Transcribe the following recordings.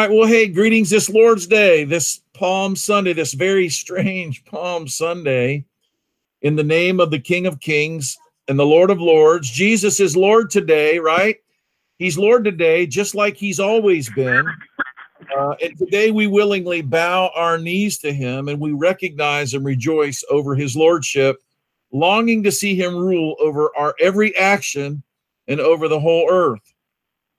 Right. Well, hey, greetings this Lord's Day, this Palm Sunday, this very strange Palm Sunday. In the name of the King of Kings and the Lord of Lords, Jesus is Lord today, right? He's Lord today, just like he's always been. Uh, and today we willingly bow our knees to him and we recognize and rejoice over his lordship, longing to see him rule over our every action and over the whole earth.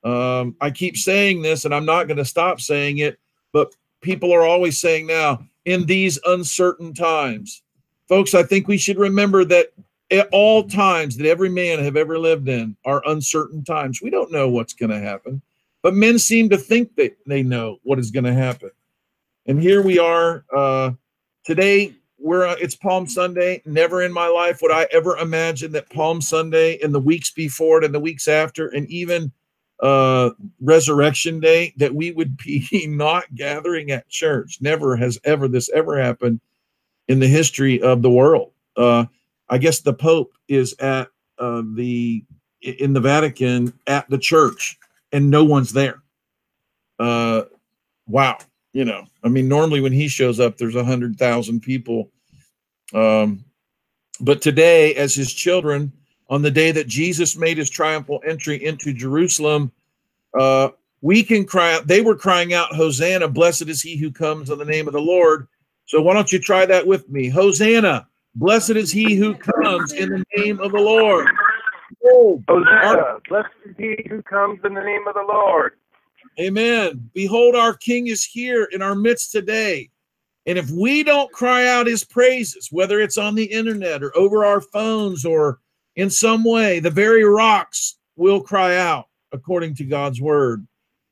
Um, I keep saying this and I'm not going to stop saying it, but people are always saying now, in these uncertain times. Folks, I think we should remember that at all times that every man have ever lived in are uncertain times. We don't know what's going to happen, but men seem to think that they know what is going to happen. And here we are uh, today. We're uh, it's Palm Sunday. Never in my life would I ever imagine that Palm Sunday and the weeks before it and the weeks after, and even uh, Resurrection Day, that we would be not gathering at church. Never has ever this ever happened in the history of the world. Uh, I guess the Pope is at uh, the in the Vatican at the church, and no one's there. Uh, wow, you know, I mean, normally when he shows up, there's a hundred thousand people. Um, but today, as his children, on the day that Jesus made his triumphal entry into Jerusalem, uh, we can cry out. They were crying out, "Hosanna! Blessed is he who comes in the name of the Lord." So why don't you try that with me? Hosanna! Blessed is he who comes in the name of the Lord. Oh, Hosanna, blessed is he who comes in the name of the Lord. Amen. Behold, our King is here in our midst today. And if we don't cry out his praises, whether it's on the internet or over our phones or in some way, the very rocks will cry out according to God's word.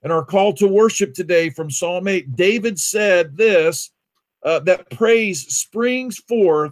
And our call to worship today from Psalm 8 David said this uh, that praise springs forth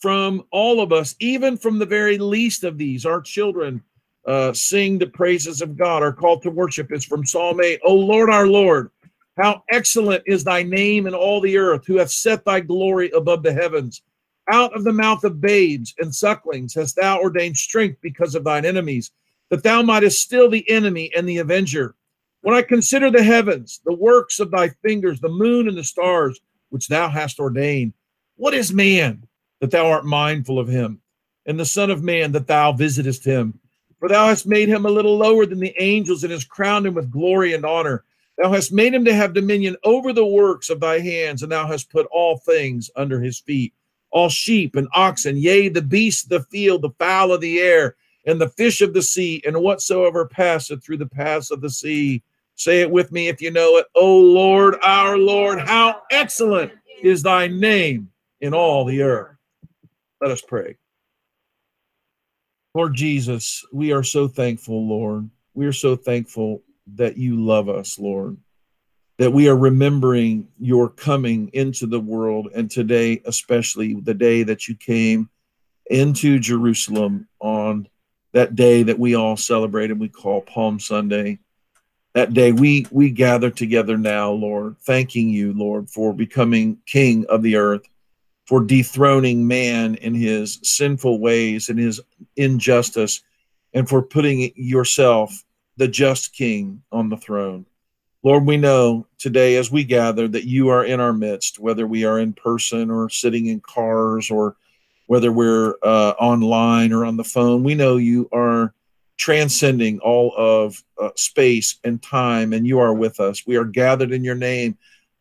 from all of us, even from the very least of these, our children. Uh, sing the praises of God. Our call to worship is from Psalm 8. O Lord, our Lord, how excellent is thy name in all the earth, who hath set thy glory above the heavens. Out of the mouth of babes and sucklings hast thou ordained strength because of thine enemies, that thou mightest still the enemy and the avenger. When I consider the heavens, the works of thy fingers, the moon and the stars, which thou hast ordained, what is man that thou art mindful of him, and the Son of Man that thou visitest him? For thou hast made him a little lower than the angels, and hast crowned him with glory and honor. Thou hast made him to have dominion over the works of thy hands, and thou hast put all things under his feet all sheep and oxen, yea, the beasts of the field, the fowl of the air, and the fish of the sea, and whatsoever passeth through the paths of the sea. Say it with me if you know it. O Lord, our Lord, how excellent is thy name in all the earth. Let us pray. Lord Jesus, we are so thankful, Lord. We are so thankful that you love us, Lord that we are remembering your coming into the world and today especially the day that you came into Jerusalem on that day that we all celebrate and we call Palm Sunday. That day we we gather together now lord thanking you lord for becoming king of the earth for dethroning man in his sinful ways and his injustice and for putting yourself the just king on the throne Lord, we know today as we gather that you are in our midst, whether we are in person or sitting in cars or whether we're uh, online or on the phone. We know you are transcending all of uh, space and time, and you are with us. We are gathered in your name,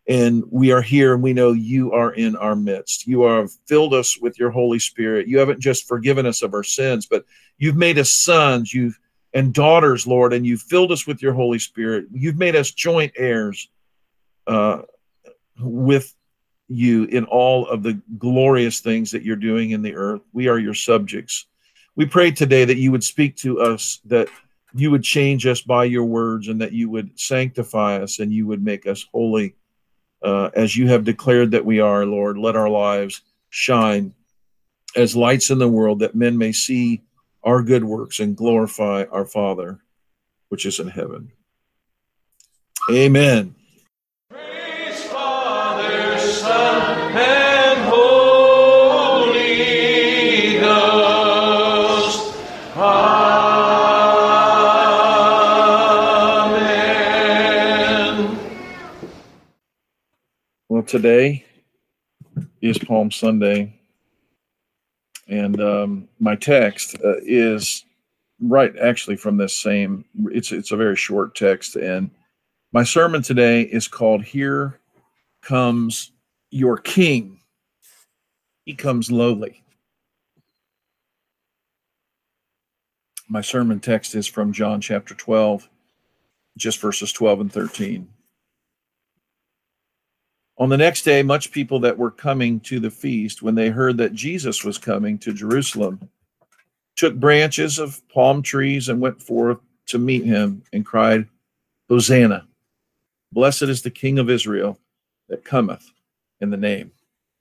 and we are here, and we know you are in our midst. You have filled us with your Holy Spirit. You haven't just forgiven us of our sins, but you've made us sons. You've and daughters, Lord, and you've filled us with your Holy Spirit. You've made us joint heirs uh, with you in all of the glorious things that you're doing in the earth. We are your subjects. We pray today that you would speak to us, that you would change us by your words, and that you would sanctify us and you would make us holy uh, as you have declared that we are, Lord. Let our lives shine as lights in the world that men may see our good works and glorify our Father which is in heaven. Amen. Praise Father, Son, and Holy Ghost. Amen. Well, today is Palm Sunday, and um, my text uh, is right actually from this same. It's it's a very short text, and my sermon today is called "Here Comes Your King." He comes lowly. My sermon text is from John chapter 12, just verses 12 and 13. On the next day, much people that were coming to the feast, when they heard that Jesus was coming to Jerusalem, took branches of palm trees and went forth to meet him and cried, Hosanna! Blessed is the King of Israel that cometh in the name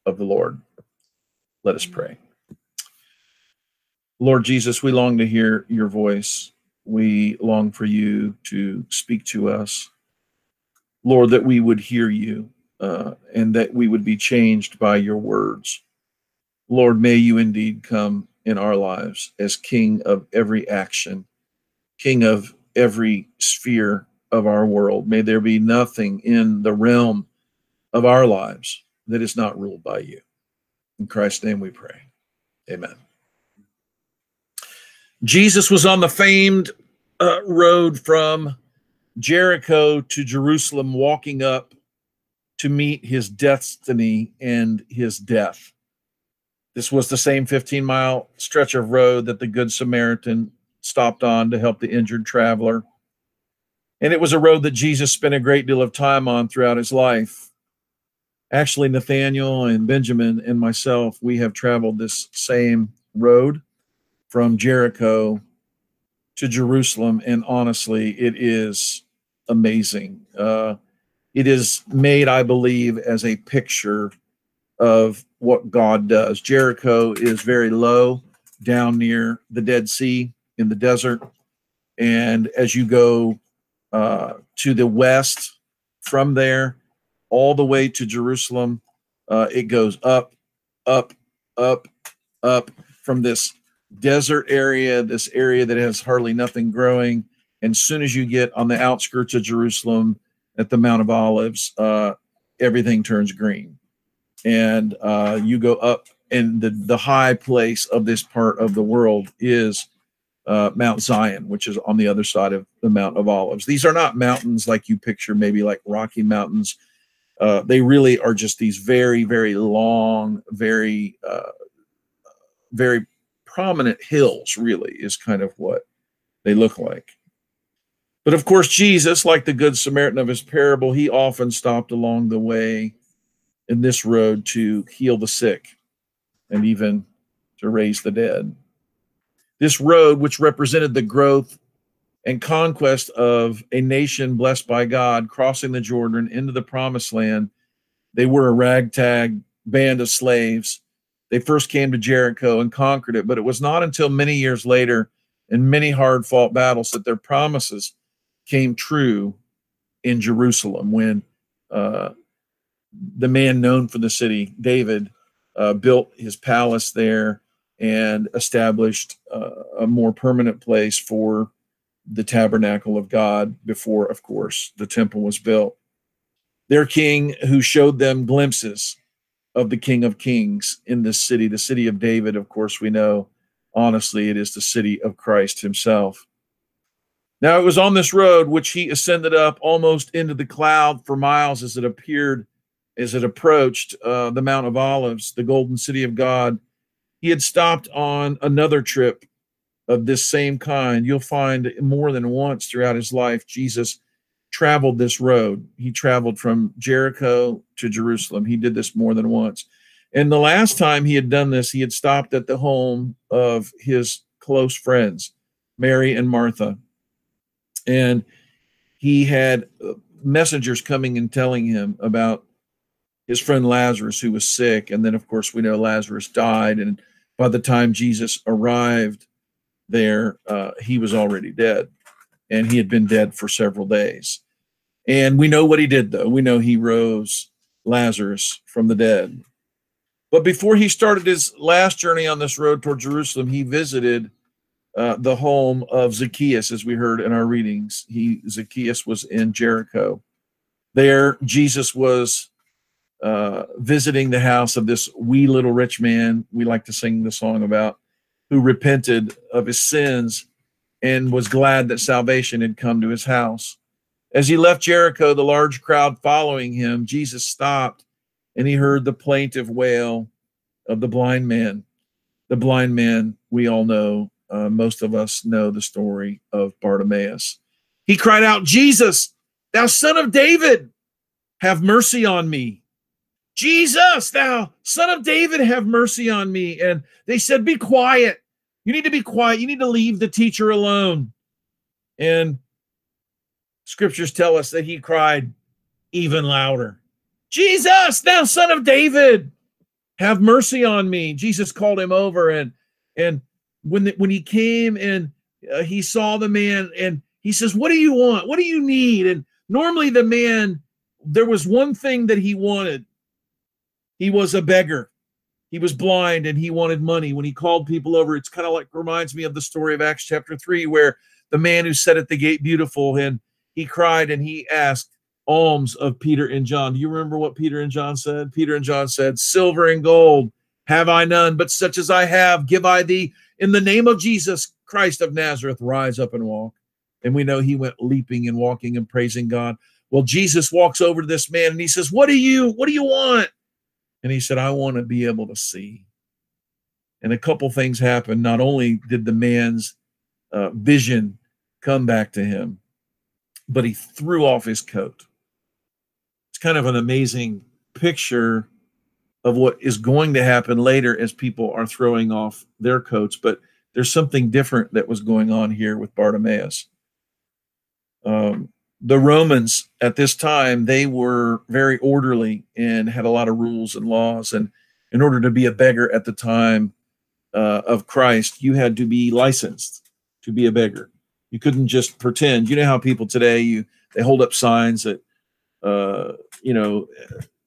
of the Lord. Let us pray. Lord Jesus, we long to hear your voice. We long for you to speak to us. Lord, that we would hear you uh, and that we would be changed by your words. Lord, may you indeed come in our lives as King of every action, King of every sphere of our world. May there be nothing in the realm of our lives that is not ruled by you. In Christ's name we pray. Amen. Jesus was on the famed uh, road from Jericho to Jerusalem, walking up to meet his destiny and his death. This was the same 15 mile stretch of road that the Good Samaritan stopped on to help the injured traveler. And it was a road that Jesus spent a great deal of time on throughout his life. Actually, Nathaniel and Benjamin and myself, we have traveled this same road from Jericho to Jerusalem. And honestly, it is amazing. Uh, it is made, I believe, as a picture of what God does. Jericho is very low down near the Dead Sea in the desert. And as you go uh, to the west from there, all the way to Jerusalem, uh, it goes up, up, up, up from this desert area, this area that has hardly nothing growing. And soon as you get on the outskirts of Jerusalem at the Mount of Olives, uh, everything turns green. And uh, you go up, and the, the high place of this part of the world is uh, Mount Zion, which is on the other side of the Mount of Olives. These are not mountains like you picture, maybe like Rocky Mountains. Uh, they really are just these very, very long, very, uh, very prominent hills, really, is kind of what they look like. But of course, Jesus, like the Good Samaritan of his parable, he often stopped along the way in this road to heal the sick and even to raise the dead. This road, which represented the growth and conquest of a nation blessed by God, crossing the Jordan into the promised land, they were a ragtag band of slaves. They first came to Jericho and conquered it, but it was not until many years later in many hard fought battles that their promises came true in Jerusalem when uh, the man known for the city, David, uh, built his palace there and established uh, a more permanent place for the tabernacle of God before, of course, the temple was built. Their king, who showed them glimpses of the King of Kings in this city, the city of David, of course, we know honestly it is the city of Christ himself. Now it was on this road which he ascended up almost into the cloud for miles as it appeared, as it approached uh, the Mount of Olives, the golden city of God. He had stopped on another trip of this same kind. You'll find more than once throughout his life, Jesus traveled this road. He traveled from Jericho to Jerusalem. He did this more than once. And the last time he had done this, he had stopped at the home of his close friends, Mary and Martha and he had uh, messengers coming and telling him about his friend Lazarus who was sick. And then of course we know Lazarus died. And by the time Jesus arrived there uh, he was already dead. And he had been dead for several days. And we know what he did though. We know he rose Lazarus from the dead. But before he started his last journey on this road toward Jerusalem he visited uh, the home of Zacchaeus, as we heard in our readings. He Zacchaeus was in Jericho. There, Jesus was uh, visiting the house of this wee little rich man. We like to sing the song about who repented of his sins and was glad that salvation had come to his house. As he left Jericho, the large crowd following him, Jesus stopped and he heard the plaintive wail of the blind man. The blind man, we all know, uh, most of us know the story of Bartimaeus. He cried out, Jesus, thou son of David, have mercy on me. Jesus, thou son of David, have mercy on me. And they said, Be quiet. You need to be quiet. You need to leave the teacher alone. And scriptures tell us that he cried even louder Jesus, thou son of David, have mercy on me. Jesus called him over and and when the, when he came and uh, he saw the man and he says, "What do you want? What do you need?" And normally the man there was one thing that he wanted. He was a beggar. He was blind and he wanted money. When he called people over, it's kind of like reminds me of the story of Acts chapter 3 where the man who sat at the gate beautiful and he cried and he asked alms of Peter and John. Do you remember what Peter and John said? Peter and John said, "Silver and gold have I none, but such as I have give I thee in the name of Jesus Christ of Nazareth, rise up and walk. And we know he went leaping and walking and praising God. Well, Jesus walks over to this man and he says, What do you, what do you want? And he said, I want to be able to see. And a couple things happened. Not only did the man's uh, vision come back to him, but he threw off his coat. It's kind of an amazing picture of what is going to happen later as people are throwing off their coats. But there's something different that was going on here with Bartimaeus. Um, the Romans at this time, they were very orderly and had a lot of rules and laws. And in order to be a beggar at the time uh, of Christ, you had to be licensed to be a beggar. You couldn't just pretend. You know how people today you they hold up signs that uh, you know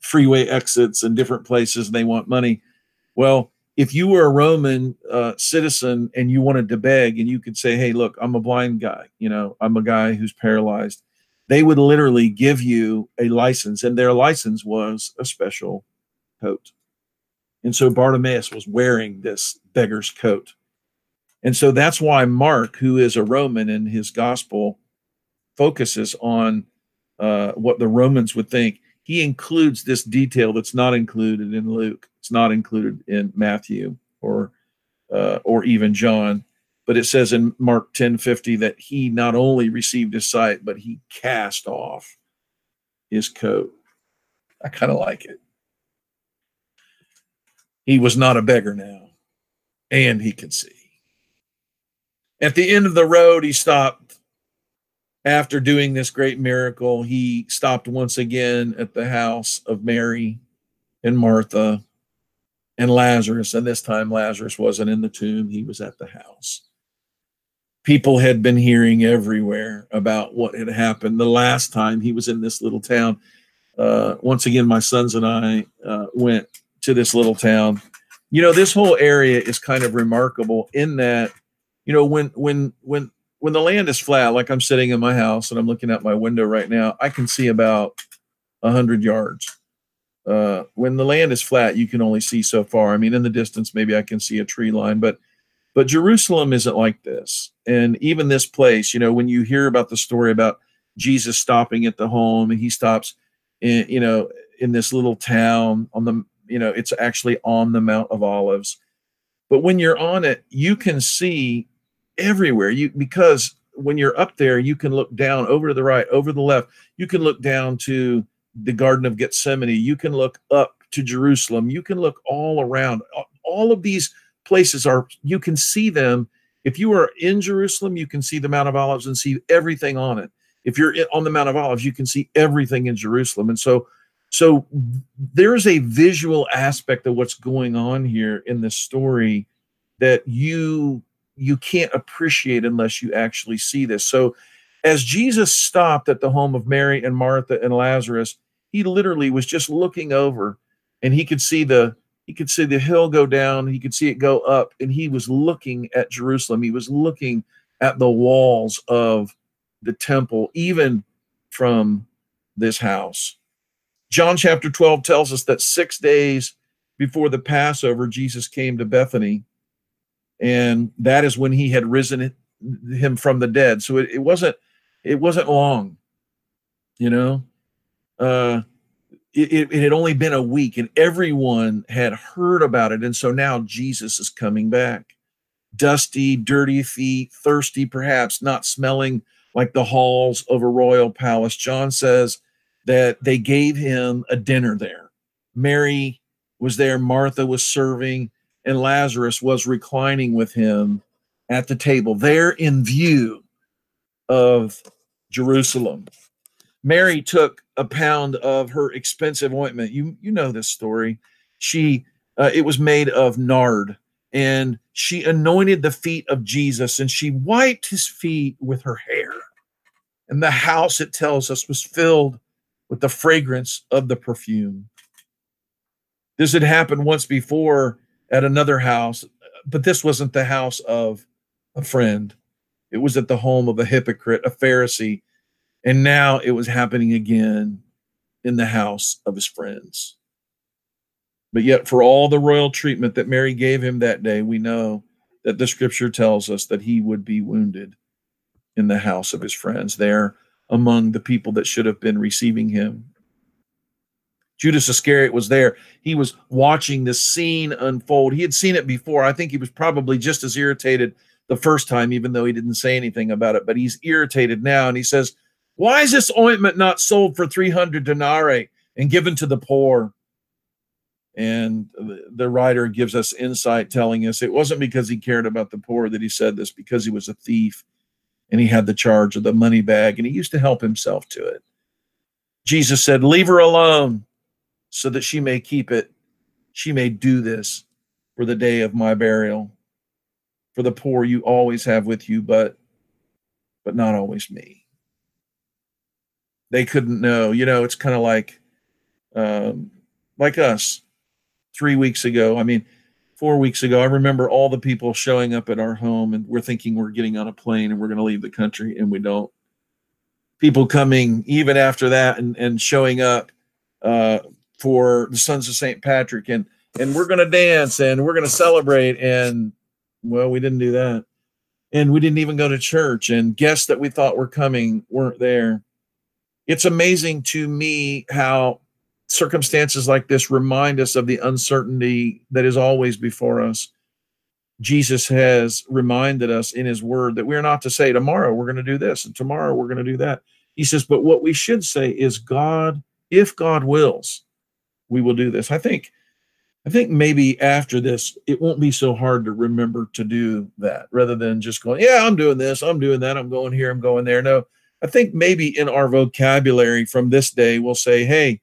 freeway exits and different places and they want money. Well, if you were a Roman uh, citizen and you wanted to beg and you could say, Hey, look, I'm a blind guy, you know, I'm a guy who's paralyzed, they would literally give you a license, and their license was a special coat. And so Bartimaeus was wearing this beggar's coat. And so that's why Mark, who is a Roman in his gospel, focuses on uh, what the Romans would think he includes this detail that's not included in Luke. It's not included in Matthew or uh, or even John. But it says in Mark 10 50 that he not only received his sight, but he cast off his coat. I kind of like it. He was not a beggar now, and he could see. At the end of the road, he stopped after doing this great miracle, he stopped once again at the house of Mary and Martha and Lazarus. And this time, Lazarus wasn't in the tomb, he was at the house. People had been hearing everywhere about what had happened the last time he was in this little town. Uh, once again, my sons and I uh, went to this little town. You know, this whole area is kind of remarkable in that, you know, when when when when the land is flat, like I'm sitting in my house and I'm looking out my window right now, I can see about hundred yards. Uh, when the land is flat, you can only see so far. I mean, in the distance, maybe I can see a tree line, but but Jerusalem isn't like this. And even this place, you know, when you hear about the story about Jesus stopping at the home and he stops in, you know, in this little town on the, you know, it's actually on the Mount of Olives. But when you're on it, you can see everywhere. You because when you're up there, you can look down over to the right, over the left. You can look down to the Garden of Gethsemane. You can look up to Jerusalem. You can look all around. All of these places are you can see them. If you are in Jerusalem, you can see the Mount of Olives and see everything on it. If you're on the Mount of Olives, you can see everything in Jerusalem. And so so there is a visual aspect of what's going on here in this story that you you can't appreciate unless you actually see this. So as Jesus stopped at the home of Mary and Martha and Lazarus, he literally was just looking over and he could see the he could see the hill go down, he could see it go up and he was looking at Jerusalem. He was looking at the walls of the temple even from this house. John chapter 12 tells us that 6 days before the Passover Jesus came to Bethany and that is when he had risen him from the dead. So it, it wasn't it wasn't long you know? Uh it, it had only been a week and everyone had heard about it. And so now jesus is coming back. Dusty dirty feet thirsty perhaps not smelling like the halls of a royal palace. John says that they gave him a dinner there. Mary was there martha was serving and Lazarus was reclining with him at the table, there in view of Jerusalem. Mary took a pound of her expensive ointment. You you know this story. She uh, it was made of nard, and she anointed the feet of Jesus, and she wiped his feet with her hair. And the house, it tells us, was filled with the fragrance of the perfume. This had happened once before at another house, but this wasn't the house of a friend. It was at the home of a hypocrite, a Pharisee. And now it was happening again in the house of his friends. But yet, for all the royal treatment that Mary gave him that day, we know that the scripture tells us that he would be wounded in the house of his friends, there among the people that should have been receiving him Judas Iscariot was there. He was watching this scene unfold. He had seen it before. I think he was probably just as irritated the first time, even though he didn't say anything about it. But he's irritated now. And he says, Why is this ointment not sold for 300 denarii and given to the poor? And the writer gives us insight telling us it wasn't because he cared about the poor that he said this, because he was a thief and he had the charge of the money bag and he used to help himself to it. Jesus said, Leave her alone so that she may keep it. She may do this for the day of my burial. For the poor you always have with you, but but not always me. They couldn't know. You know, it's kind of like um, like us three weeks ago. I mean, four weeks ago, I remember all the people showing up at our home, and we're thinking we're getting on a plane and we're going to leave the country, and we don't. People coming even after that and, and showing up uh, for the Sons of St. Patrick. And and we're going to dance and we're going to celebrate. And well we didn't do that. And we didn't even go to church. And guests that we thought were coming weren't there. It's amazing to me how circumstances like this remind us of the uncertainty that is always before us. Jesus has reminded us in his word that we're not to say tomorrow we're going to do this and tomorrow we're going to do that. He says but what we should say is god if god wills we will do this. I think I think maybe after this, it won't be so hard to remember to do that rather than just going, yeah, I'm doing this, I'm doing that, I'm going here, I'm going there. No, I think maybe in our vocabulary from this day, we'll say, hey,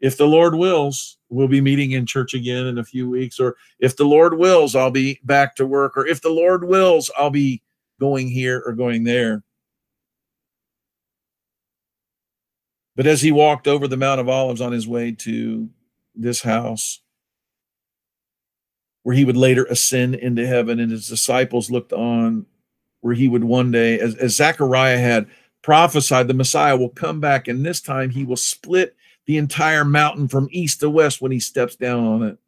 if the Lord wills, we'll be meeting in church again in a few weeks. Or if the Lord wills, I'll be back to work. Or if the Lord wills, I'll be going here or going there. But as he walked over the Mount of Olives on his way to this house, where he would later ascend into heaven, and his disciples looked on, where he would one day, as, as Zechariah had prophesied, the Messiah will come back, and this time he will split the entire mountain from east to west when he steps down on it.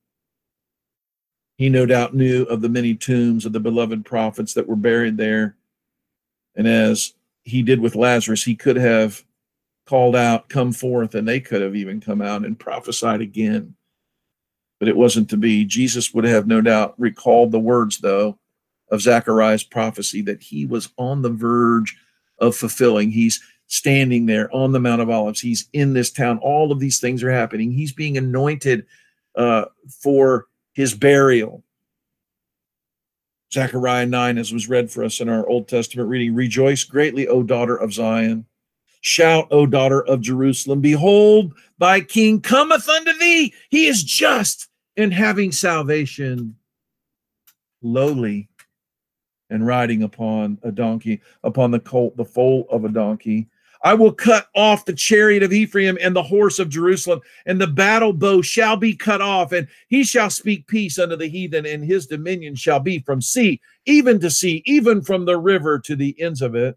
He no doubt knew of the many tombs of the beloved prophets that were buried there. And as he did with Lazarus, he could have called out, Come forth, and they could have even come out and prophesied again. But it wasn't to be. Jesus would have no doubt recalled the words, though, of Zechariah's prophecy that he was on the verge of fulfilling. He's standing there on the Mount of Olives. He's in this town. All of these things are happening. He's being anointed uh, for his burial. Zechariah 9, as was read for us in our Old Testament reading, rejoice greatly, O daughter of Zion. Shout, O daughter of Jerusalem, behold, thy king cometh unto thee. He is just and having salvation, lowly and riding upon a donkey, upon the colt, the foal of a donkey, I will cut off the chariot of Ephraim and the horse of Jerusalem, and the battle bow shall be cut off, and he shall speak peace unto the heathen, and his dominion shall be from sea, even to sea, even from the river to the ends of it.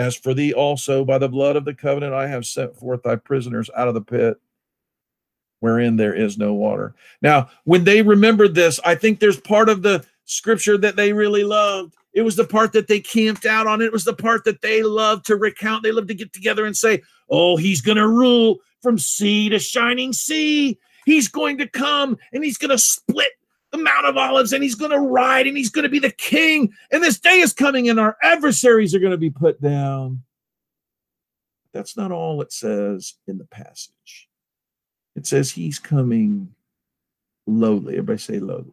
As for thee also, by the blood of the covenant, I have sent forth thy prisoners out of the pit wherein there is no water. Now, when they remembered this, I think there's part of the scripture that they really loved it was the part that they camped out on. It was the part that they loved to recount. They loved to get together and say, Oh, he's going to rule from sea to shining sea. He's going to come and he's going to split the Mount of Olives and he's going to ride and he's going to be the king. And this day is coming and our adversaries are going to be put down. That's not all it says in the passage. It says he's coming lowly. Everybody say lowly.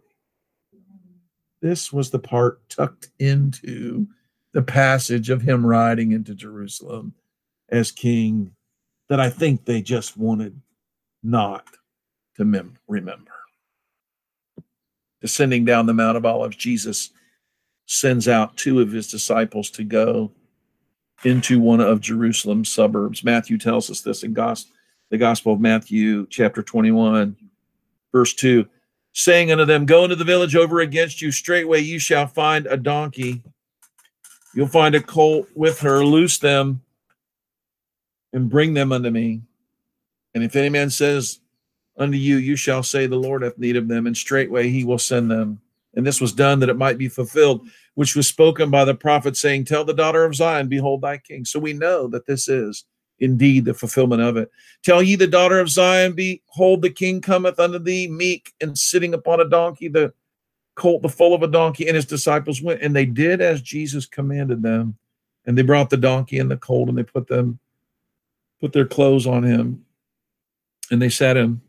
This was the part tucked into the passage of him riding into Jerusalem as king that I think they just wanted not to mem- remember. Descending down the Mount of Olives, Jesus sends out two of his disciples to go into one of Jerusalem's suburbs. Matthew tells us this in the Gospel of Matthew, chapter 21, verse 2 saying unto them, Go into the village over against you, straightway you shall find a donkey. You'll find a colt with her, loose them and bring them unto me. And if any man says unto you, You shall say, The Lord hath need of them, and straightway he will send them. And this was done that it might be fulfilled, which was spoken by the prophet, saying, Tell the daughter of Zion, Behold thy king. So we know that this is indeed the fulfillment of it. Tell ye the daughter of Zion, behold, the king cometh unto thee, meek and sitting upon a donkey, the colt, the foal of a donkey, and his disciples went, and they did as Jesus commanded them. And they brought the donkey and the colt, and they put them, put their clothes on him, and they sat him.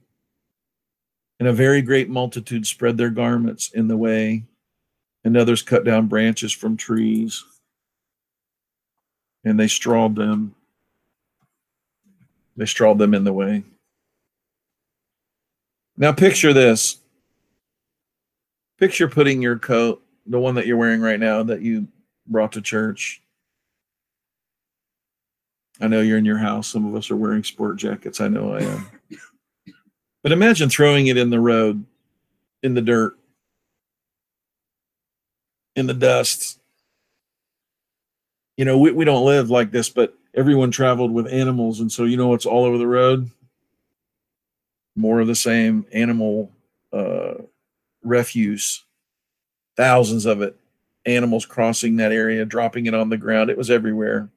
And a very great multitude spread their garments in the way, and others cut down branches from trees, and they strawed them they strawed them in the way. Now picture this. Picture putting your coat, the one that you're wearing right now that you brought to church. I know you're in your house. Some of us are wearing sport jackets. I know I am. But imagine throwing it in the road, in the dirt, in the dust. You know, we, we don't live like this, but everyone traveled with animals, and so you know what's all over the road? More of the same animal uh, refuse, thousands of it, animals crossing that area, dropping it on the ground. It was everywhere.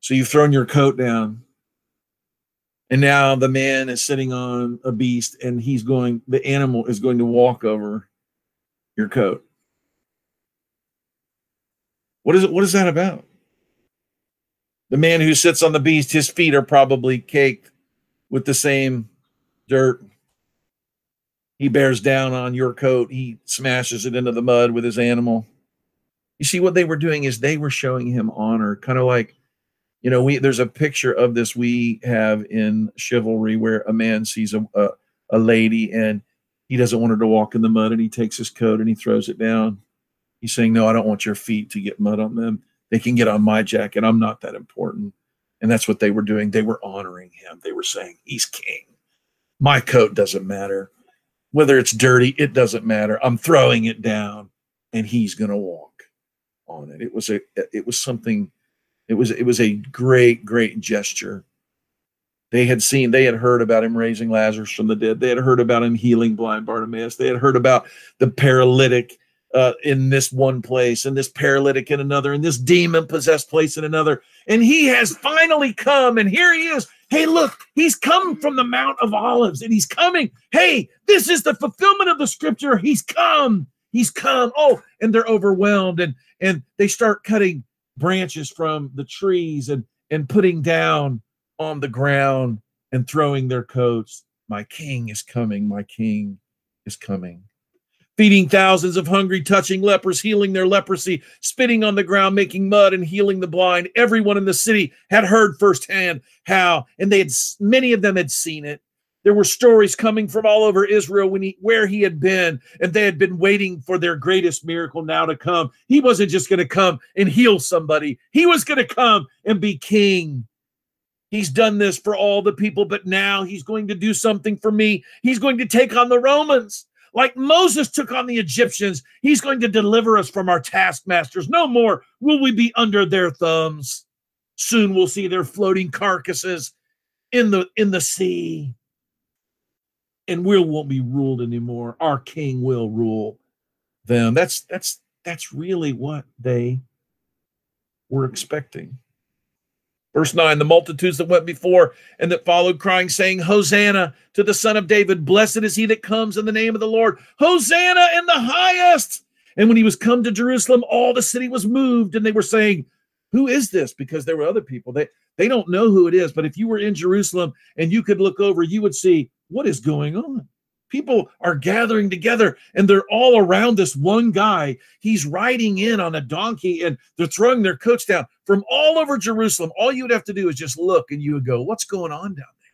So you've thrown your coat down. And now the man is sitting on a beast and he's going, the animal is going to walk over your coat. What is it? What is that about? The man who sits on the beast, his feet are probably caked with the same dirt. He bears down on your coat. He smashes it into the mud with his animal. You see, what they were doing is they were showing him honor, kind of like, you know, we there's a picture of this we have in chivalry where a man sees a, a, a lady and he doesn't want her to walk in the mud and he takes his coat and he throws it down. He's saying, No, I don't want your feet to get mud on them. They can get on my jacket. I'm not that important. And that's what they were doing. They were honoring him. They were saying, He's king. My coat doesn't matter. Whether it's dirty, it doesn't matter. I'm throwing it down and he's going to walk. on it. It was a it was something it was it was a great great gesture. They had seen they had heard about him raising Lazarus from the dead. They had heard about him healing blind Bartimaeus. They had heard about the paralytic uh, in this one place and this paralytic in another and this demon possessed place in another. And he has finally come and here he is. Hey, look, he's come from the Mount of Olives and he's coming. Hey, this is the fulfillment of the scripture. He's come. He's come. Oh, and they're overwhelmed and and they start cutting branches from the trees and and putting down on the ground and throwing their coats. My king is coming. My king is coming. Feeding thousands of hungry, touching lepers, healing their leprosy, spitting on the ground, making mud, and healing the blind. Everyone in the city had heard firsthand how, and they had many of them had seen it. There were stories coming from all over Israel when he, where he had been, and they had been waiting for their greatest miracle now to come. He wasn't just going to come and heal somebody, he was going to come and be king. He's done this for all the people, but now he's going to do something for me. He's going to take on the Romans. Like Moses took on the Egyptians, he's going to deliver us from our taskmasters. No more will we be under their thumbs. Soon we'll see their floating carcasses in the in the sea and we won't be ruled anymore. Our king will rule them. That's that's that's really what they were expecting. Verse 9 The multitudes that went before and that followed, crying, saying, Hosanna to the Son of David. Blessed is he that comes in the name of the Lord. Hosanna in the highest. And when he was come to Jerusalem, all the city was moved, and they were saying, Who is this? Because there were other people. They they don't know who it is. But if you were in Jerusalem and you could look over, you would see what is going on? People are gathering together and they're all around this one guy. He's riding in on a donkey and they're throwing their coats down from all over Jerusalem. All you would have to do is just look and you would go, What's going on down there?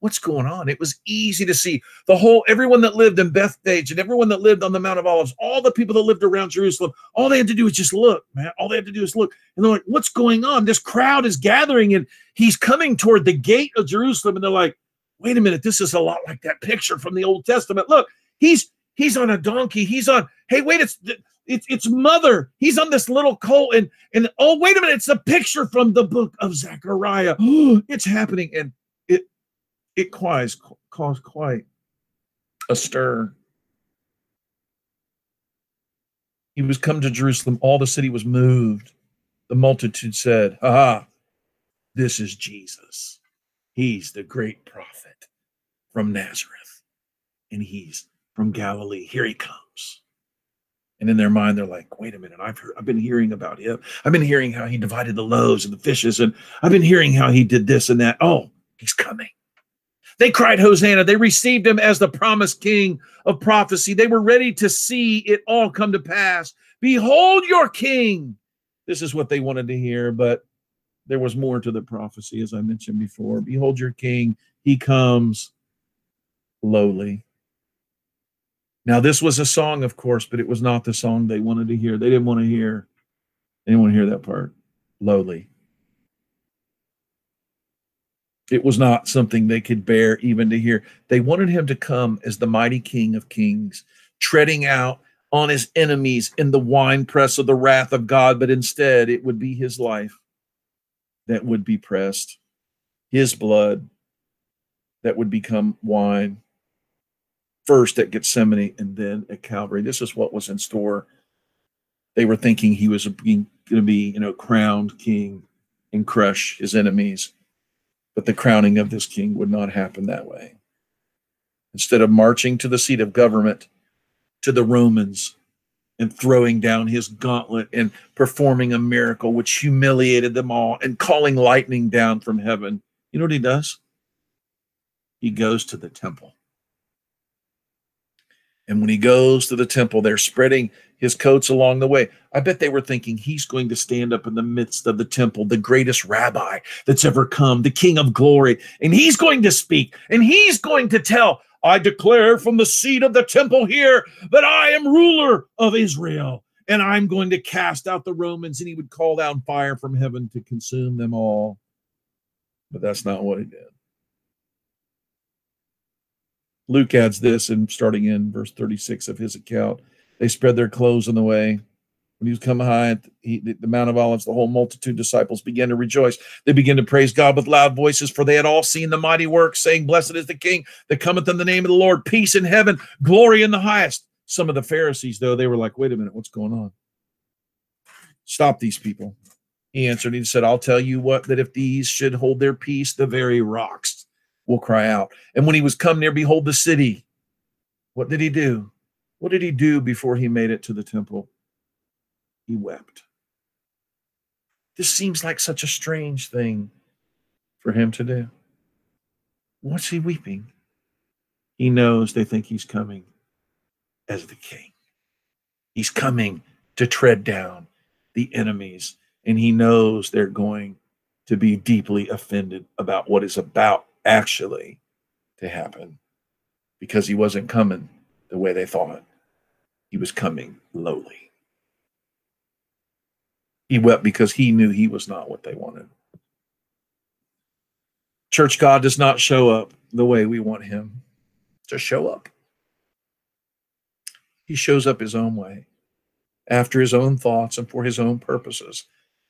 What's going on? It was easy to see the whole, everyone that lived in Bethphage and everyone that lived on the Mount of Olives, all the people that lived around Jerusalem, all they had to do is just look, man. All they had to do is look. And they're like, What's going on? This crowd is gathering and he's coming toward the gate of Jerusalem. And they're like, wait a minute, this is a lot like that picture from the Old Testament. Look, he's he's on a donkey. He's on. Hey, wait, it's it's it's mother. He's on this little colt, and and oh, wait a minute, it's a picture from the book of Zechariah. it's happening, and it it caused caused quite a stir. He was come to Jerusalem. All the city was moved. The multitude said, "Ha! This is Jesus." He's the great prophet from Nazareth, and he's from Galilee. Here he comes. And in their mind, they're like, wait a minute, I've heard, I've been hearing about him. I've been hearing how he divided the loaves and the fishes, and I've been hearing how he did this and that. Oh, he's coming. They cried Hosanna. They received him as the promised king of prophecy. They were ready to see it all come to pass. Behold your king. This is what they wanted to hear, but there was more to the prophecy, as I mentioned before. Behold your king, he comes lowly. Now, this was a song, of course, but it was not the song they wanted to hear. They didn't want to hear, they didn't want to hear that part. Lowly. It was not something they could bear even to hear. They wanted him to come as the mighty king of kings, treading out on his enemies in the winepress of the wrath of God, but instead it would be his life that would be pressed, his blood that would become wine, first at Gethsemane and then at Calvary. This is what was in store. They were thinking he was going to be, you know, crowned king and crush his enemies. But the crowning of this king would not happen that way. Instead of marching to the seat of government, to the Romans, and throwing down his gauntlet and performing a miracle which humiliated them all and calling lightning down from heaven. You know what he does? He goes to the temple. And when he goes to the temple, they're spreading his coats along the way. I bet they were thinking he's going to stand up in the midst of the temple, the greatest rabbi that's ever come, the king of glory. And he's going to speak and he's going to tell I declare from the seat of the temple here that I am ruler of Israel and I'm going to cast out the Romans. And he would call down fire from heaven to consume them all. But that's not what he did. Luke adds this, and starting in verse 36 of his account, they spread their clothes in the way, When he was coming high at the, the Mount of Olives, the whole multitude disciples began to rejoice. They began to praise God with loud voices, for they had all seen the mighty works, saying, Blessed is the King that cometh in the name of the Lord, peace in heaven, glory in the highest. Some of the Pharisees, though, they were like, Wait a minute, what's going on? Stop these people. He answered, He said, I'll tell you what, that if these should hold their peace, the very rocks will cry out. And when he was come near, behold, the city. What did he do? What did he do before he made it to the temple? He wept. This seems like such a strange thing for him to do. What's he weeping? He knows they think he's coming as the king. He's coming to tread down the enemies, and he knows they're going to be deeply offended about what is about actually to happen because he wasn't coming the way they thought. He was coming lowly. He wept because he knew he was not what they wanted. Church, God does not show up the way we want him to show up. He shows up his own way, after his own thoughts and for his own purposes,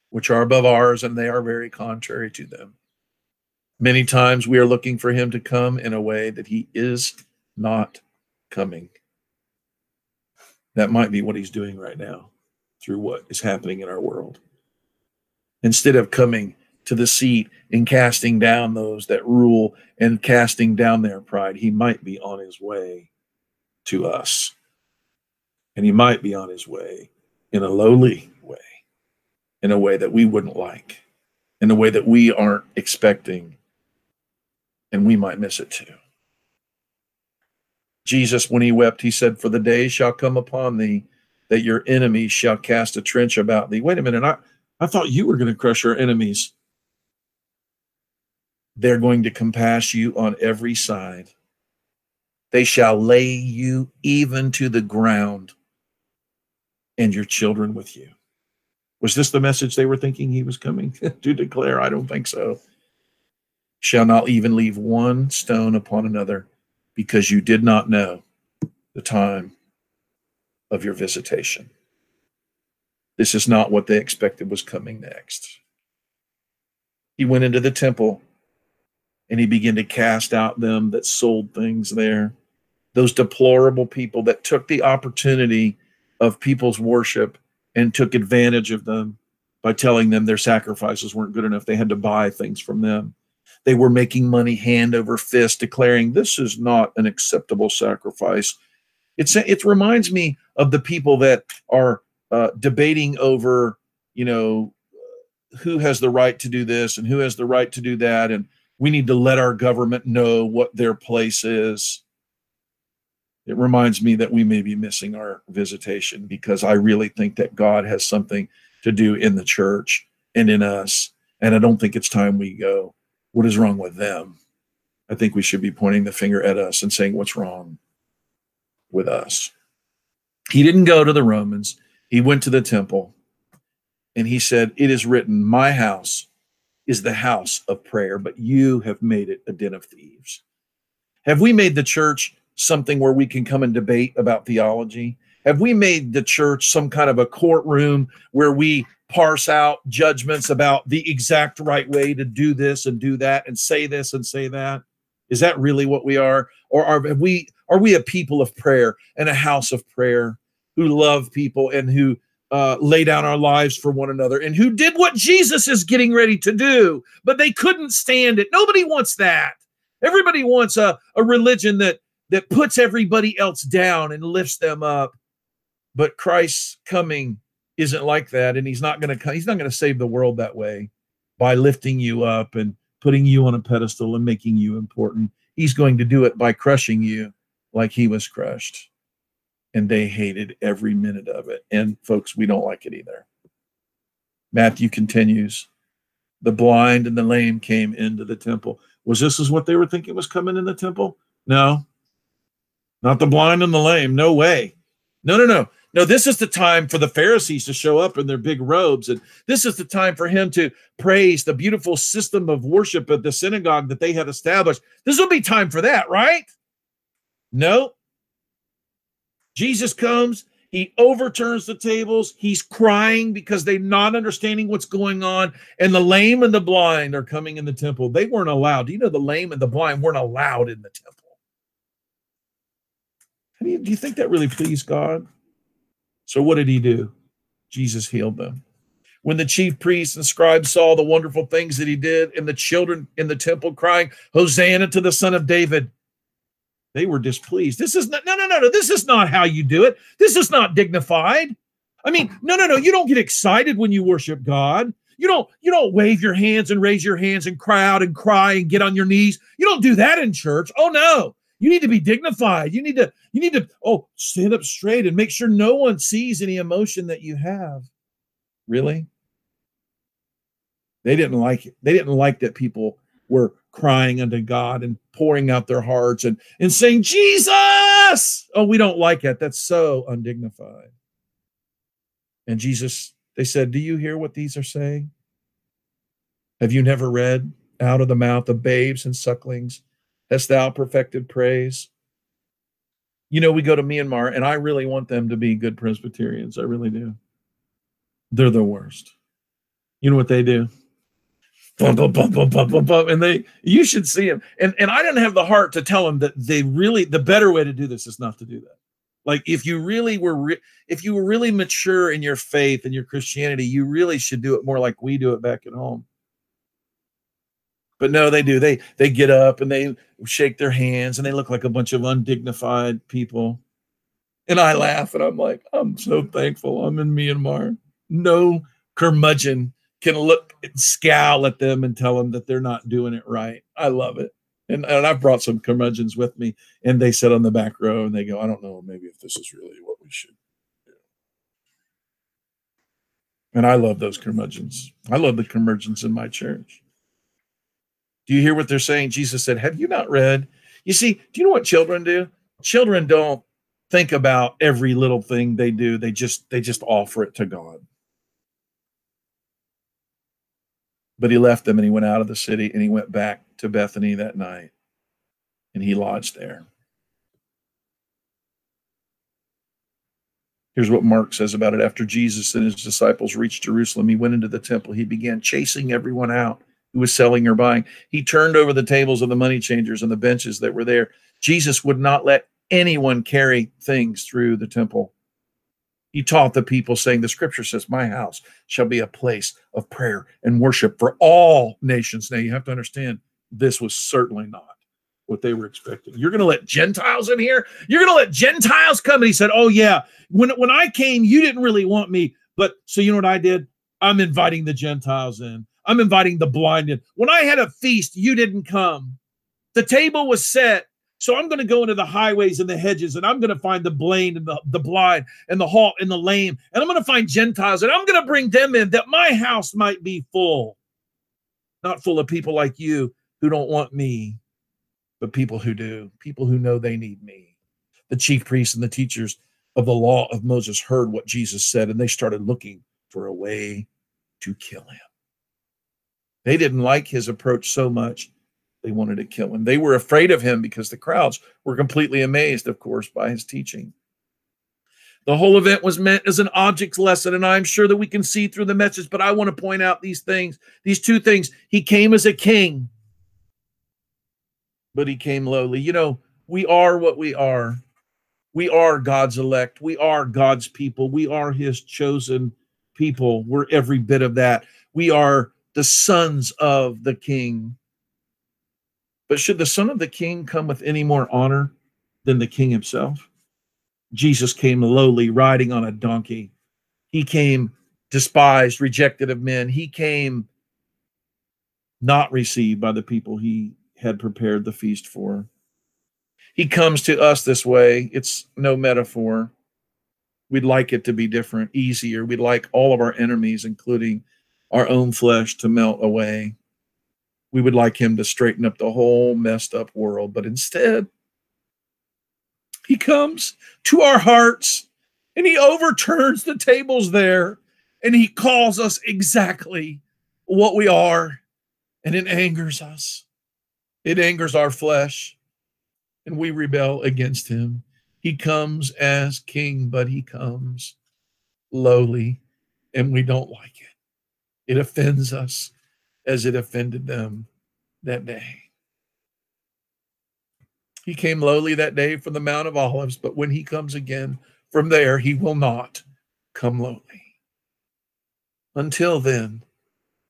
which are above ours and they are very contrary to them. Many times we are looking for him to come in a way that he is not coming. That might be what he's doing right now through what is happening in our world. Instead of coming to the seat and casting down those that rule and casting down their pride, he might be on his way to us. And he might be on his way in a lowly way, in a way that we wouldn't like, in a way that we aren't expecting, and we might miss it too. Jesus, when he wept, he said, For the day shall come upon thee that your enemies shall cast a trench about thee. Wait a minute, I, I thought you were going to crush our enemies. They're going to compass you on every side. They shall lay you even to the ground, and your children with you. Was this the message they were thinking he was coming to declare? I don't think so. Shall not even leave one stone upon another, because you did not know the time of your visitation. This is not what they expected was coming next. He went into the temple and he began to cast out them that sold things there, those deplorable people that took the opportunity of people's worship and took advantage of them by telling them their sacrifices weren't good enough. They had to buy things from them. They were making money hand over fist, declaring this is not an acceptable sacrifice. It's, it reminds me of the people that are uh, debating over, you know, who has the right to do this and who has the right to do that. And we need to let our government know what their place is. It reminds me that we may be missing our visitation because I really think that God has something to do in the church and in us. And I don't think it's time we go, what is wrong with them? I think we should be pointing the finger at us and saying, what's wrong? With us. He didn't go to the Romans, he went to the temple and he said, It is written, My house is the house of prayer, but you have made it a den of thieves. Have we made the church something where we can come and debate about theology? Have we made the church some kind of a courtroom where we parse out judgments about the exact right way to do this and do that and say this and say that? Is that really what we are? Or are have we are we a people of prayer and a house of prayer who love people and who uh, lay down our lives for one another and who did what Jesus is getting ready to do, but they couldn't stand it. Nobody wants that. Everybody wants a, a religion that that puts everybody else down and lifts them up. But Christ's coming isn't like that, and he's not going to come, he's not going to save the world that way by lifting you up and putting you on a pedestal and making you important. He's going to do it by crushing you like he was crushed. And they hated every minute of it. And folks, we don't like it either. Matthew continues The blind and the lame came into the temple. Was this is what they were thinking was coming in the temple? No, not the blind and the lame. No way. No, no, no. No, this is the time for the Pharisees to show up in their big robes. And this is the time for him to praise the beautiful system of worship at the synagogue that they had established. This will be time for that, right? No. Jesus comes He overturns the tables. He's crying because they're not understanding what's going on. And the lame and the blind are coming in the temple. They weren't allowed. Do you know the lame and the blind weren't allowed in the temple? I mean, do you think that really pleased God? So what did he do? Jesus healed them. When the chief priests and scribes saw the wonderful things that he did, and the children in the temple crying, Hosanna to the Son of David, they were displeased. This is not, no, no, no, no. This is not how you do it. This is not dignified. I mean, no, no, no. You don't get excited when you worship God. You don't, you don't wave your hands and raise your hands and cry out and cry and get on your knees. You don't do that in church. Oh no. You need to be dignified. You need to, you need to, oh, stand up straight and make sure no one sees any emotion that you have. Really? They didn't like it. They didn't like that people were crying unto God and pouring out their hearts and, and saying, Jesus! Oh, we don't like that. That's so undignified. And Jesus, they said, Do you hear what these are saying? Have you never read out of the mouth of babes and sucklings hast thou perfected praise? You know, we go to Myanmar, and I really want them to be good Presbyterians. I really do. They're the worst. You know what they do? Bum, bum, bum, bum, bum, bum, bum, and they you should see them. And and I didn't have the heart to tell them that they really the better way to do this is not to do that. Like if you really were re- if you were really mature in your faith and your Christianity, you really should do it more like we do it back at home. But no, they do. They they get up and they shake their hands and they look like a bunch of undignified people. And I laugh and I'm like, I'm so thankful I'm in Myanmar. No curmudgeon can look and scowl at them and tell them that they're not doing it right. I love it. And, and I've brought some curmudgeons with me, and they sit on the back row and they go, I don't know, maybe if this is really what we should do. And I love those curmudgeons. I love the curmudgeons in my church. Do you hear what they're saying? Jesus said, Have you not read? You see, do you know what children do? Children don't think about every little thing they do. They just they just offer it to God. But he left them and he went out of the city and he went back to Bethany that night and he lodged there. Here's what Mark says about it. After Jesus and his disciples reached Jerusalem, he went into the temple. He began chasing everyone out who was selling or buying. He turned over the tables of the money changers and the benches that were there. Jesus would not let anyone carry things through the temple. He taught the people, saying, The scripture says, My house shall be a place of prayer and worship for all nations. Now, you have to understand, this was certainly not what they were expecting. You're going to let Gentiles in here? You're going to let Gentiles come? And he said, Oh, yeah. When, when I came, you didn't really want me. But so you know what I did? I'm inviting the Gentiles in. I'm inviting the blind in. When I had a feast, you didn't come. The table was set so I'm going to go into the highways and the hedges, and I'm going to find the blind and the, the blind and the halt and the lame, and I'm going to find Gentiles, and I'm going to bring them in that my house might be full, not full of people like you who don't want me, but people who do, people who know they need me. The chief priests and the teachers of the law of Moses heard what Jesus said, and they started looking for a way to kill him. They didn't like his approach so much they wanted to kill him. They were afraid of him because the crowds were completely amazed, of course, by his teaching. The whole event was meant as an object lesson, and I'm sure that we can see through the message, but I want to point out these things, these two things. He came as a king, but he came lowly. You know, we are what we are. We are God's elect. We are God's people. We are his chosen people. We're every bit of that. We are the sons of the king. But should the son of the king come with any more honor than the king himself? Jesus came lowly, riding on a donkey. He came despised, rejected of men. He came not received by the people he had prepared the feast for. He comes to us this way. It's no metaphor. We'd like it to be different, easier. We'd like all of our enemies, including our own flesh, to melt away we would like him to straighten up the whole messed up world. But instead, he comes to our hearts and he overturns the tables there and he calls us exactly what we are. And it angers us, it angers our flesh, and we rebel against him. He comes as king, but he comes lowly, and we don't like it. It offends us as it offended them that day. He came lowly that day from the Mount of Olives, but when he comes again from there, he will not come lowly. Until then,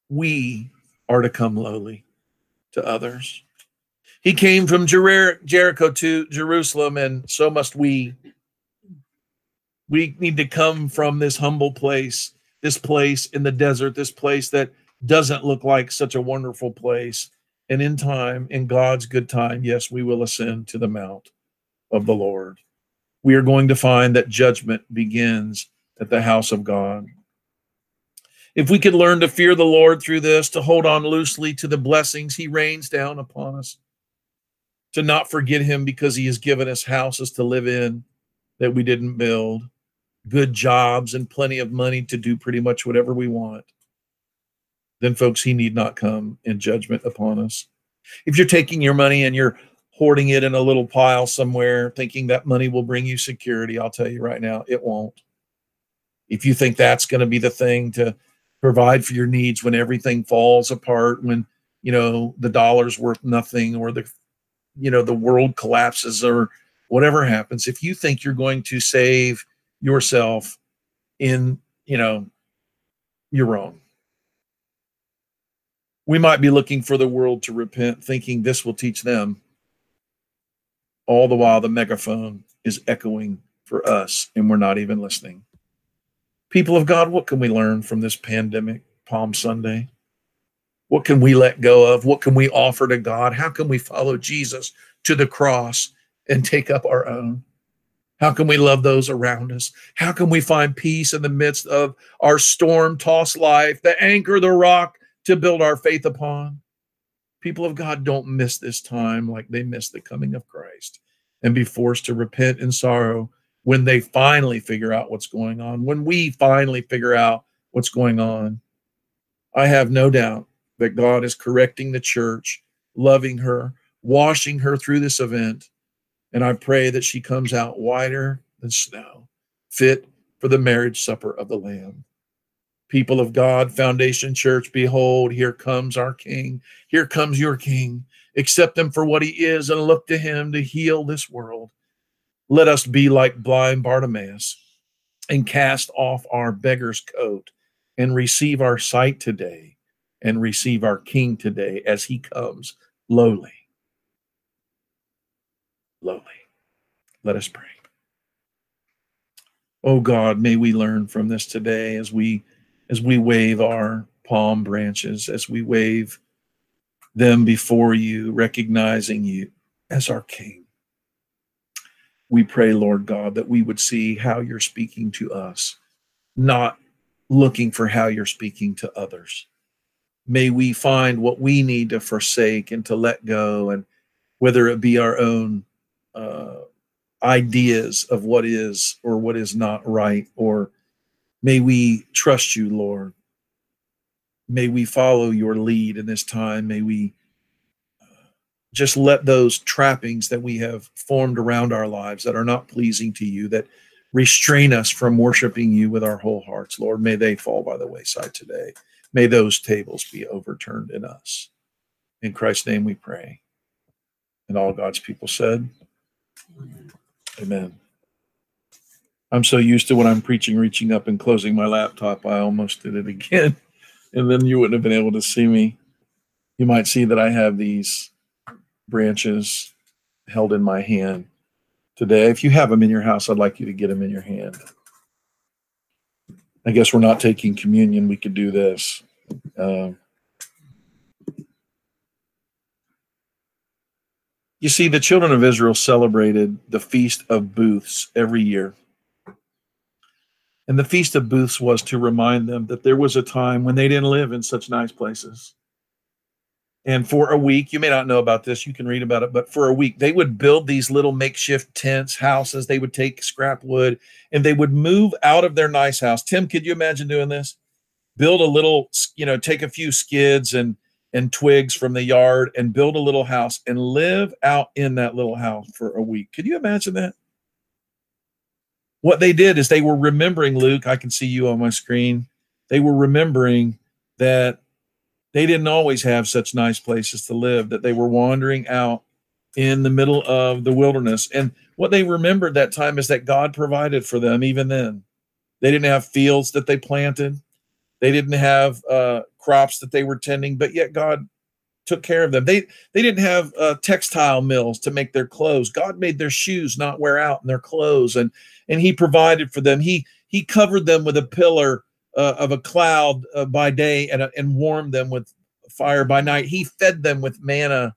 we are to come lowly to others. He came from Jer- Jericho to Jerusalem, and so must we. We need to come from this humble place, this place in the desert, this place that doesn't look like such a wonderful place. And in time, in God's good time, yes, we will ascend to the mount of the Lord. We are going to find that judgment begins at the house of God. If we could learn to fear the Lord through this, to hold on loosely to the blessings he rains down upon us, to not forget him because he has given us houses to live in that we didn't build, good jobs, and plenty of money to do pretty much whatever we want then folks, he need not come in judgment upon us. If you're taking your money and you're hoarding it in a little pile somewhere, thinking that money will bring you security, I'll tell you right now, it won't. If you think that's going to be the thing to provide for your needs when everything falls apart, when you know the dollar's worth nothing, or the you know the world collapses, or whatever happens, if you think you're going to save yourself in you know you're wrong we might be looking for the world to repent, thinking this will teach them. All the while, the megaphone is echoing for us, and we're not even listening. People of God, what can we learn from this pandemic, Palm Sunday? What can we let go of? What can we offer to God? How can we follow Jesus to the cross and take up our own? How can we love those around us? How can we find peace in the midst of our storm tossed life, the anchor, the rock, to build our faith upon. People of God don't miss this time like they miss the coming of Christ and be forced to repent in sorrow when they finally figure out what's going on, when we finally figure out what's going on. I have no doubt that God is correcting the church, loving her, washing her through this event. And I pray that she comes out whiter than snow, fit for the marriage supper of the Lamb. People of God, Foundation Church, behold, here comes our King. Here comes your King. Accept him for what he is and look to him to heal this world. Let us be like blind Bartimaeus and cast off our beggar's coat and receive our sight today and receive our King today as he comes lowly. Lowly. Let us pray. Oh God, may we learn from this today as we as we wave our palm branches, as we wave them before you, recognizing you as our King. We pray, Lord God, that we would see how you're speaking to us, not looking for how you're speaking to others. May we find what we need to forsake and to let go, and whether it be our own uh, ideas of what is or what is not right, or May we trust you, Lord. May we follow your lead in this time. May we uh, just let those trappings that we have formed around our lives that are not pleasing to you, that restrain us from worshiping you with our whole hearts, Lord, may they fall by the wayside today. May those tables be overturned in us. In Christ's name we pray. And all God's people said, Amen. I'm so used to when I'm preaching, reaching up and closing my laptop, I almost did it again. And then you wouldn't have been able to see me. You might see that I have these branches held in my hand today. If you have them in your house, I'd like you to get them in your hand. I guess we're not taking communion. We could do this. Um, you see, the children of Israel celebrated the Feast of Booths every year. And the Feast of Booths was to remind them that there was a time when they didn't live in such nice places. And for a week, you may not know about this, you can read about it, but for a week, they would build these little makeshift tents, houses. They would take scrap wood and they would move out of their nice house. Tim, could you imagine doing this? Build a little, you know, take a few skids and and twigs from the yard and build a little house and live out in that little house for a week. Could you imagine that? What they did is they were remembering Luke. I can see you on my screen. They were remembering that they didn't always have such nice places to live, that they were wandering out in the middle of the wilderness. And what they remembered that time is that God provided for them even then. They didn't have fields that they planted, they didn't have uh, crops that they were tending, but yet God took care of them. They they didn't have uh, textile mills to make their clothes. God made their shoes not wear out in their clothes, and and He provided for them. He He covered them with a pillar uh, of a cloud uh, by day and and warmed them with fire by night. He fed them with manna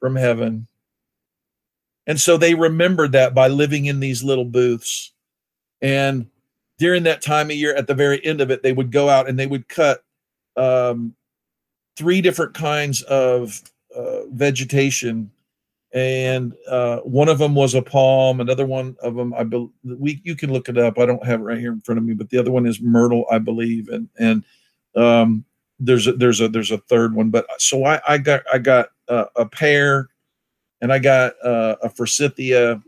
from heaven, and so they remembered that by living in these little booths. And during that time of year, at the very end of it, they would go out and they would cut um, three different kinds of uh, vegetation. And uh, one of them was a palm another one of them i believe we you can look it up i don't have it right here in front of me but the other one is myrtle i believe and and um, there's a there's a there's a third one but so i i got i got uh, a pear and i got uh, a forsythia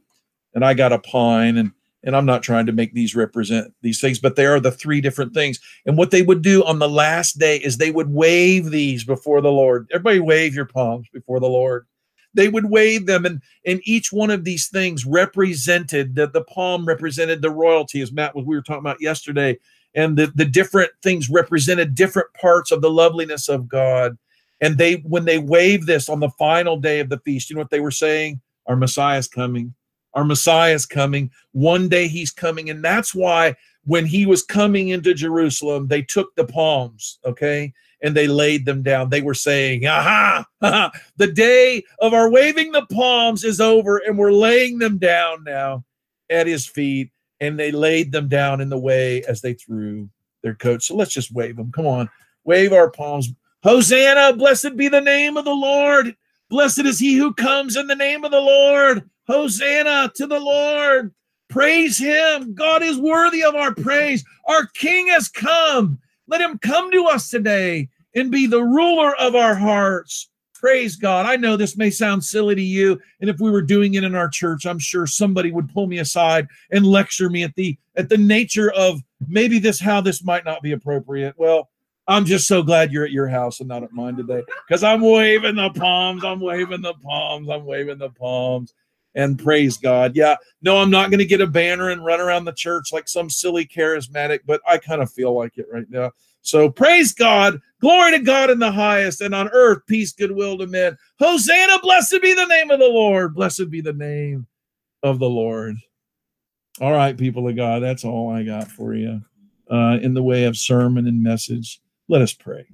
and i got a pine and and I'm not trying to make these represent these things, but they are the three different things. And what they would do on the last day is they would wave these before the Lord. Everybody wave your palms before the Lord. They would wave them, and, and each one of these things represented that the palm represented the royalty, as Matt was we were talking about yesterday, and the, the different things represented different parts of the loveliness of God. And they when they waved this on the final day of the feast, you know what they were saying? Our Messiah is coming our Messiah is coming. One day he's coming. And that's why when he was coming into Jerusalem, they took the palms, okay, and they laid them down. They were saying, Aha, the day of our waving the palms is over, and we're laying them down now at his feet. And they laid them down in the way as they threw their coats. So let's just wave them. Come on, wave our palms. Hosanna, blessed be the name of the Lord. Blessed is he who comes in the name of the Lord. Hosanna to the Lord. Praise him. God is worthy of our praise. Our King has come. Let him come to us today and be the ruler of our hearts. Praise God. I know this may sound silly to you, and if we were doing it in our church, I'm sure somebody would pull me aside and lecture me at the at the nature of maybe this how this might not be appropriate. Well, I'm just so glad you're at your house and not at mine today because I'm waving the palms. I'm waving the palms. I'm waving the palms and praise God. Yeah, no, I'm not going to get a banner and run around the church like some silly charismatic, but I kind of feel like it right now. So praise God, glory to God in the highest, and on earth peace, goodwill to men. Hosanna, blessed be the name of the Lord. Blessed be the name of the Lord. All right, people of God, that's all I got for you uh, in the way of sermon and message. Let us pray.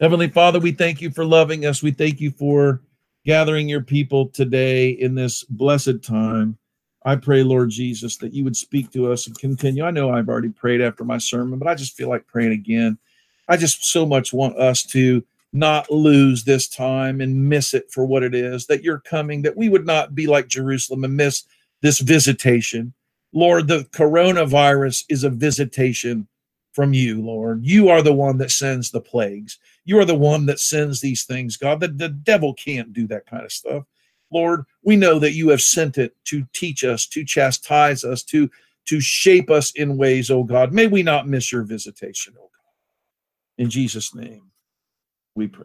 Heavenly Father, we thank you for loving us. We thank you for gathering your people today in this blessed time. I pray, Lord Jesus, that you would speak to us and continue. I know I've already prayed after my sermon, but I just feel like praying again. I just so much want us to not lose this time and miss it for what it is that you're coming, that we would not be like Jerusalem and miss this visitation. Lord, the coronavirus is a visitation from you, Lord. You are the one that sends the plagues. You are the one that sends these things, God. The, the devil can't do that kind of stuff. Lord, we know that you have sent it to teach us, to chastise us, to, to shape us in ways, oh God. May we not miss your visitation, oh God. In Jesus' name, we pray.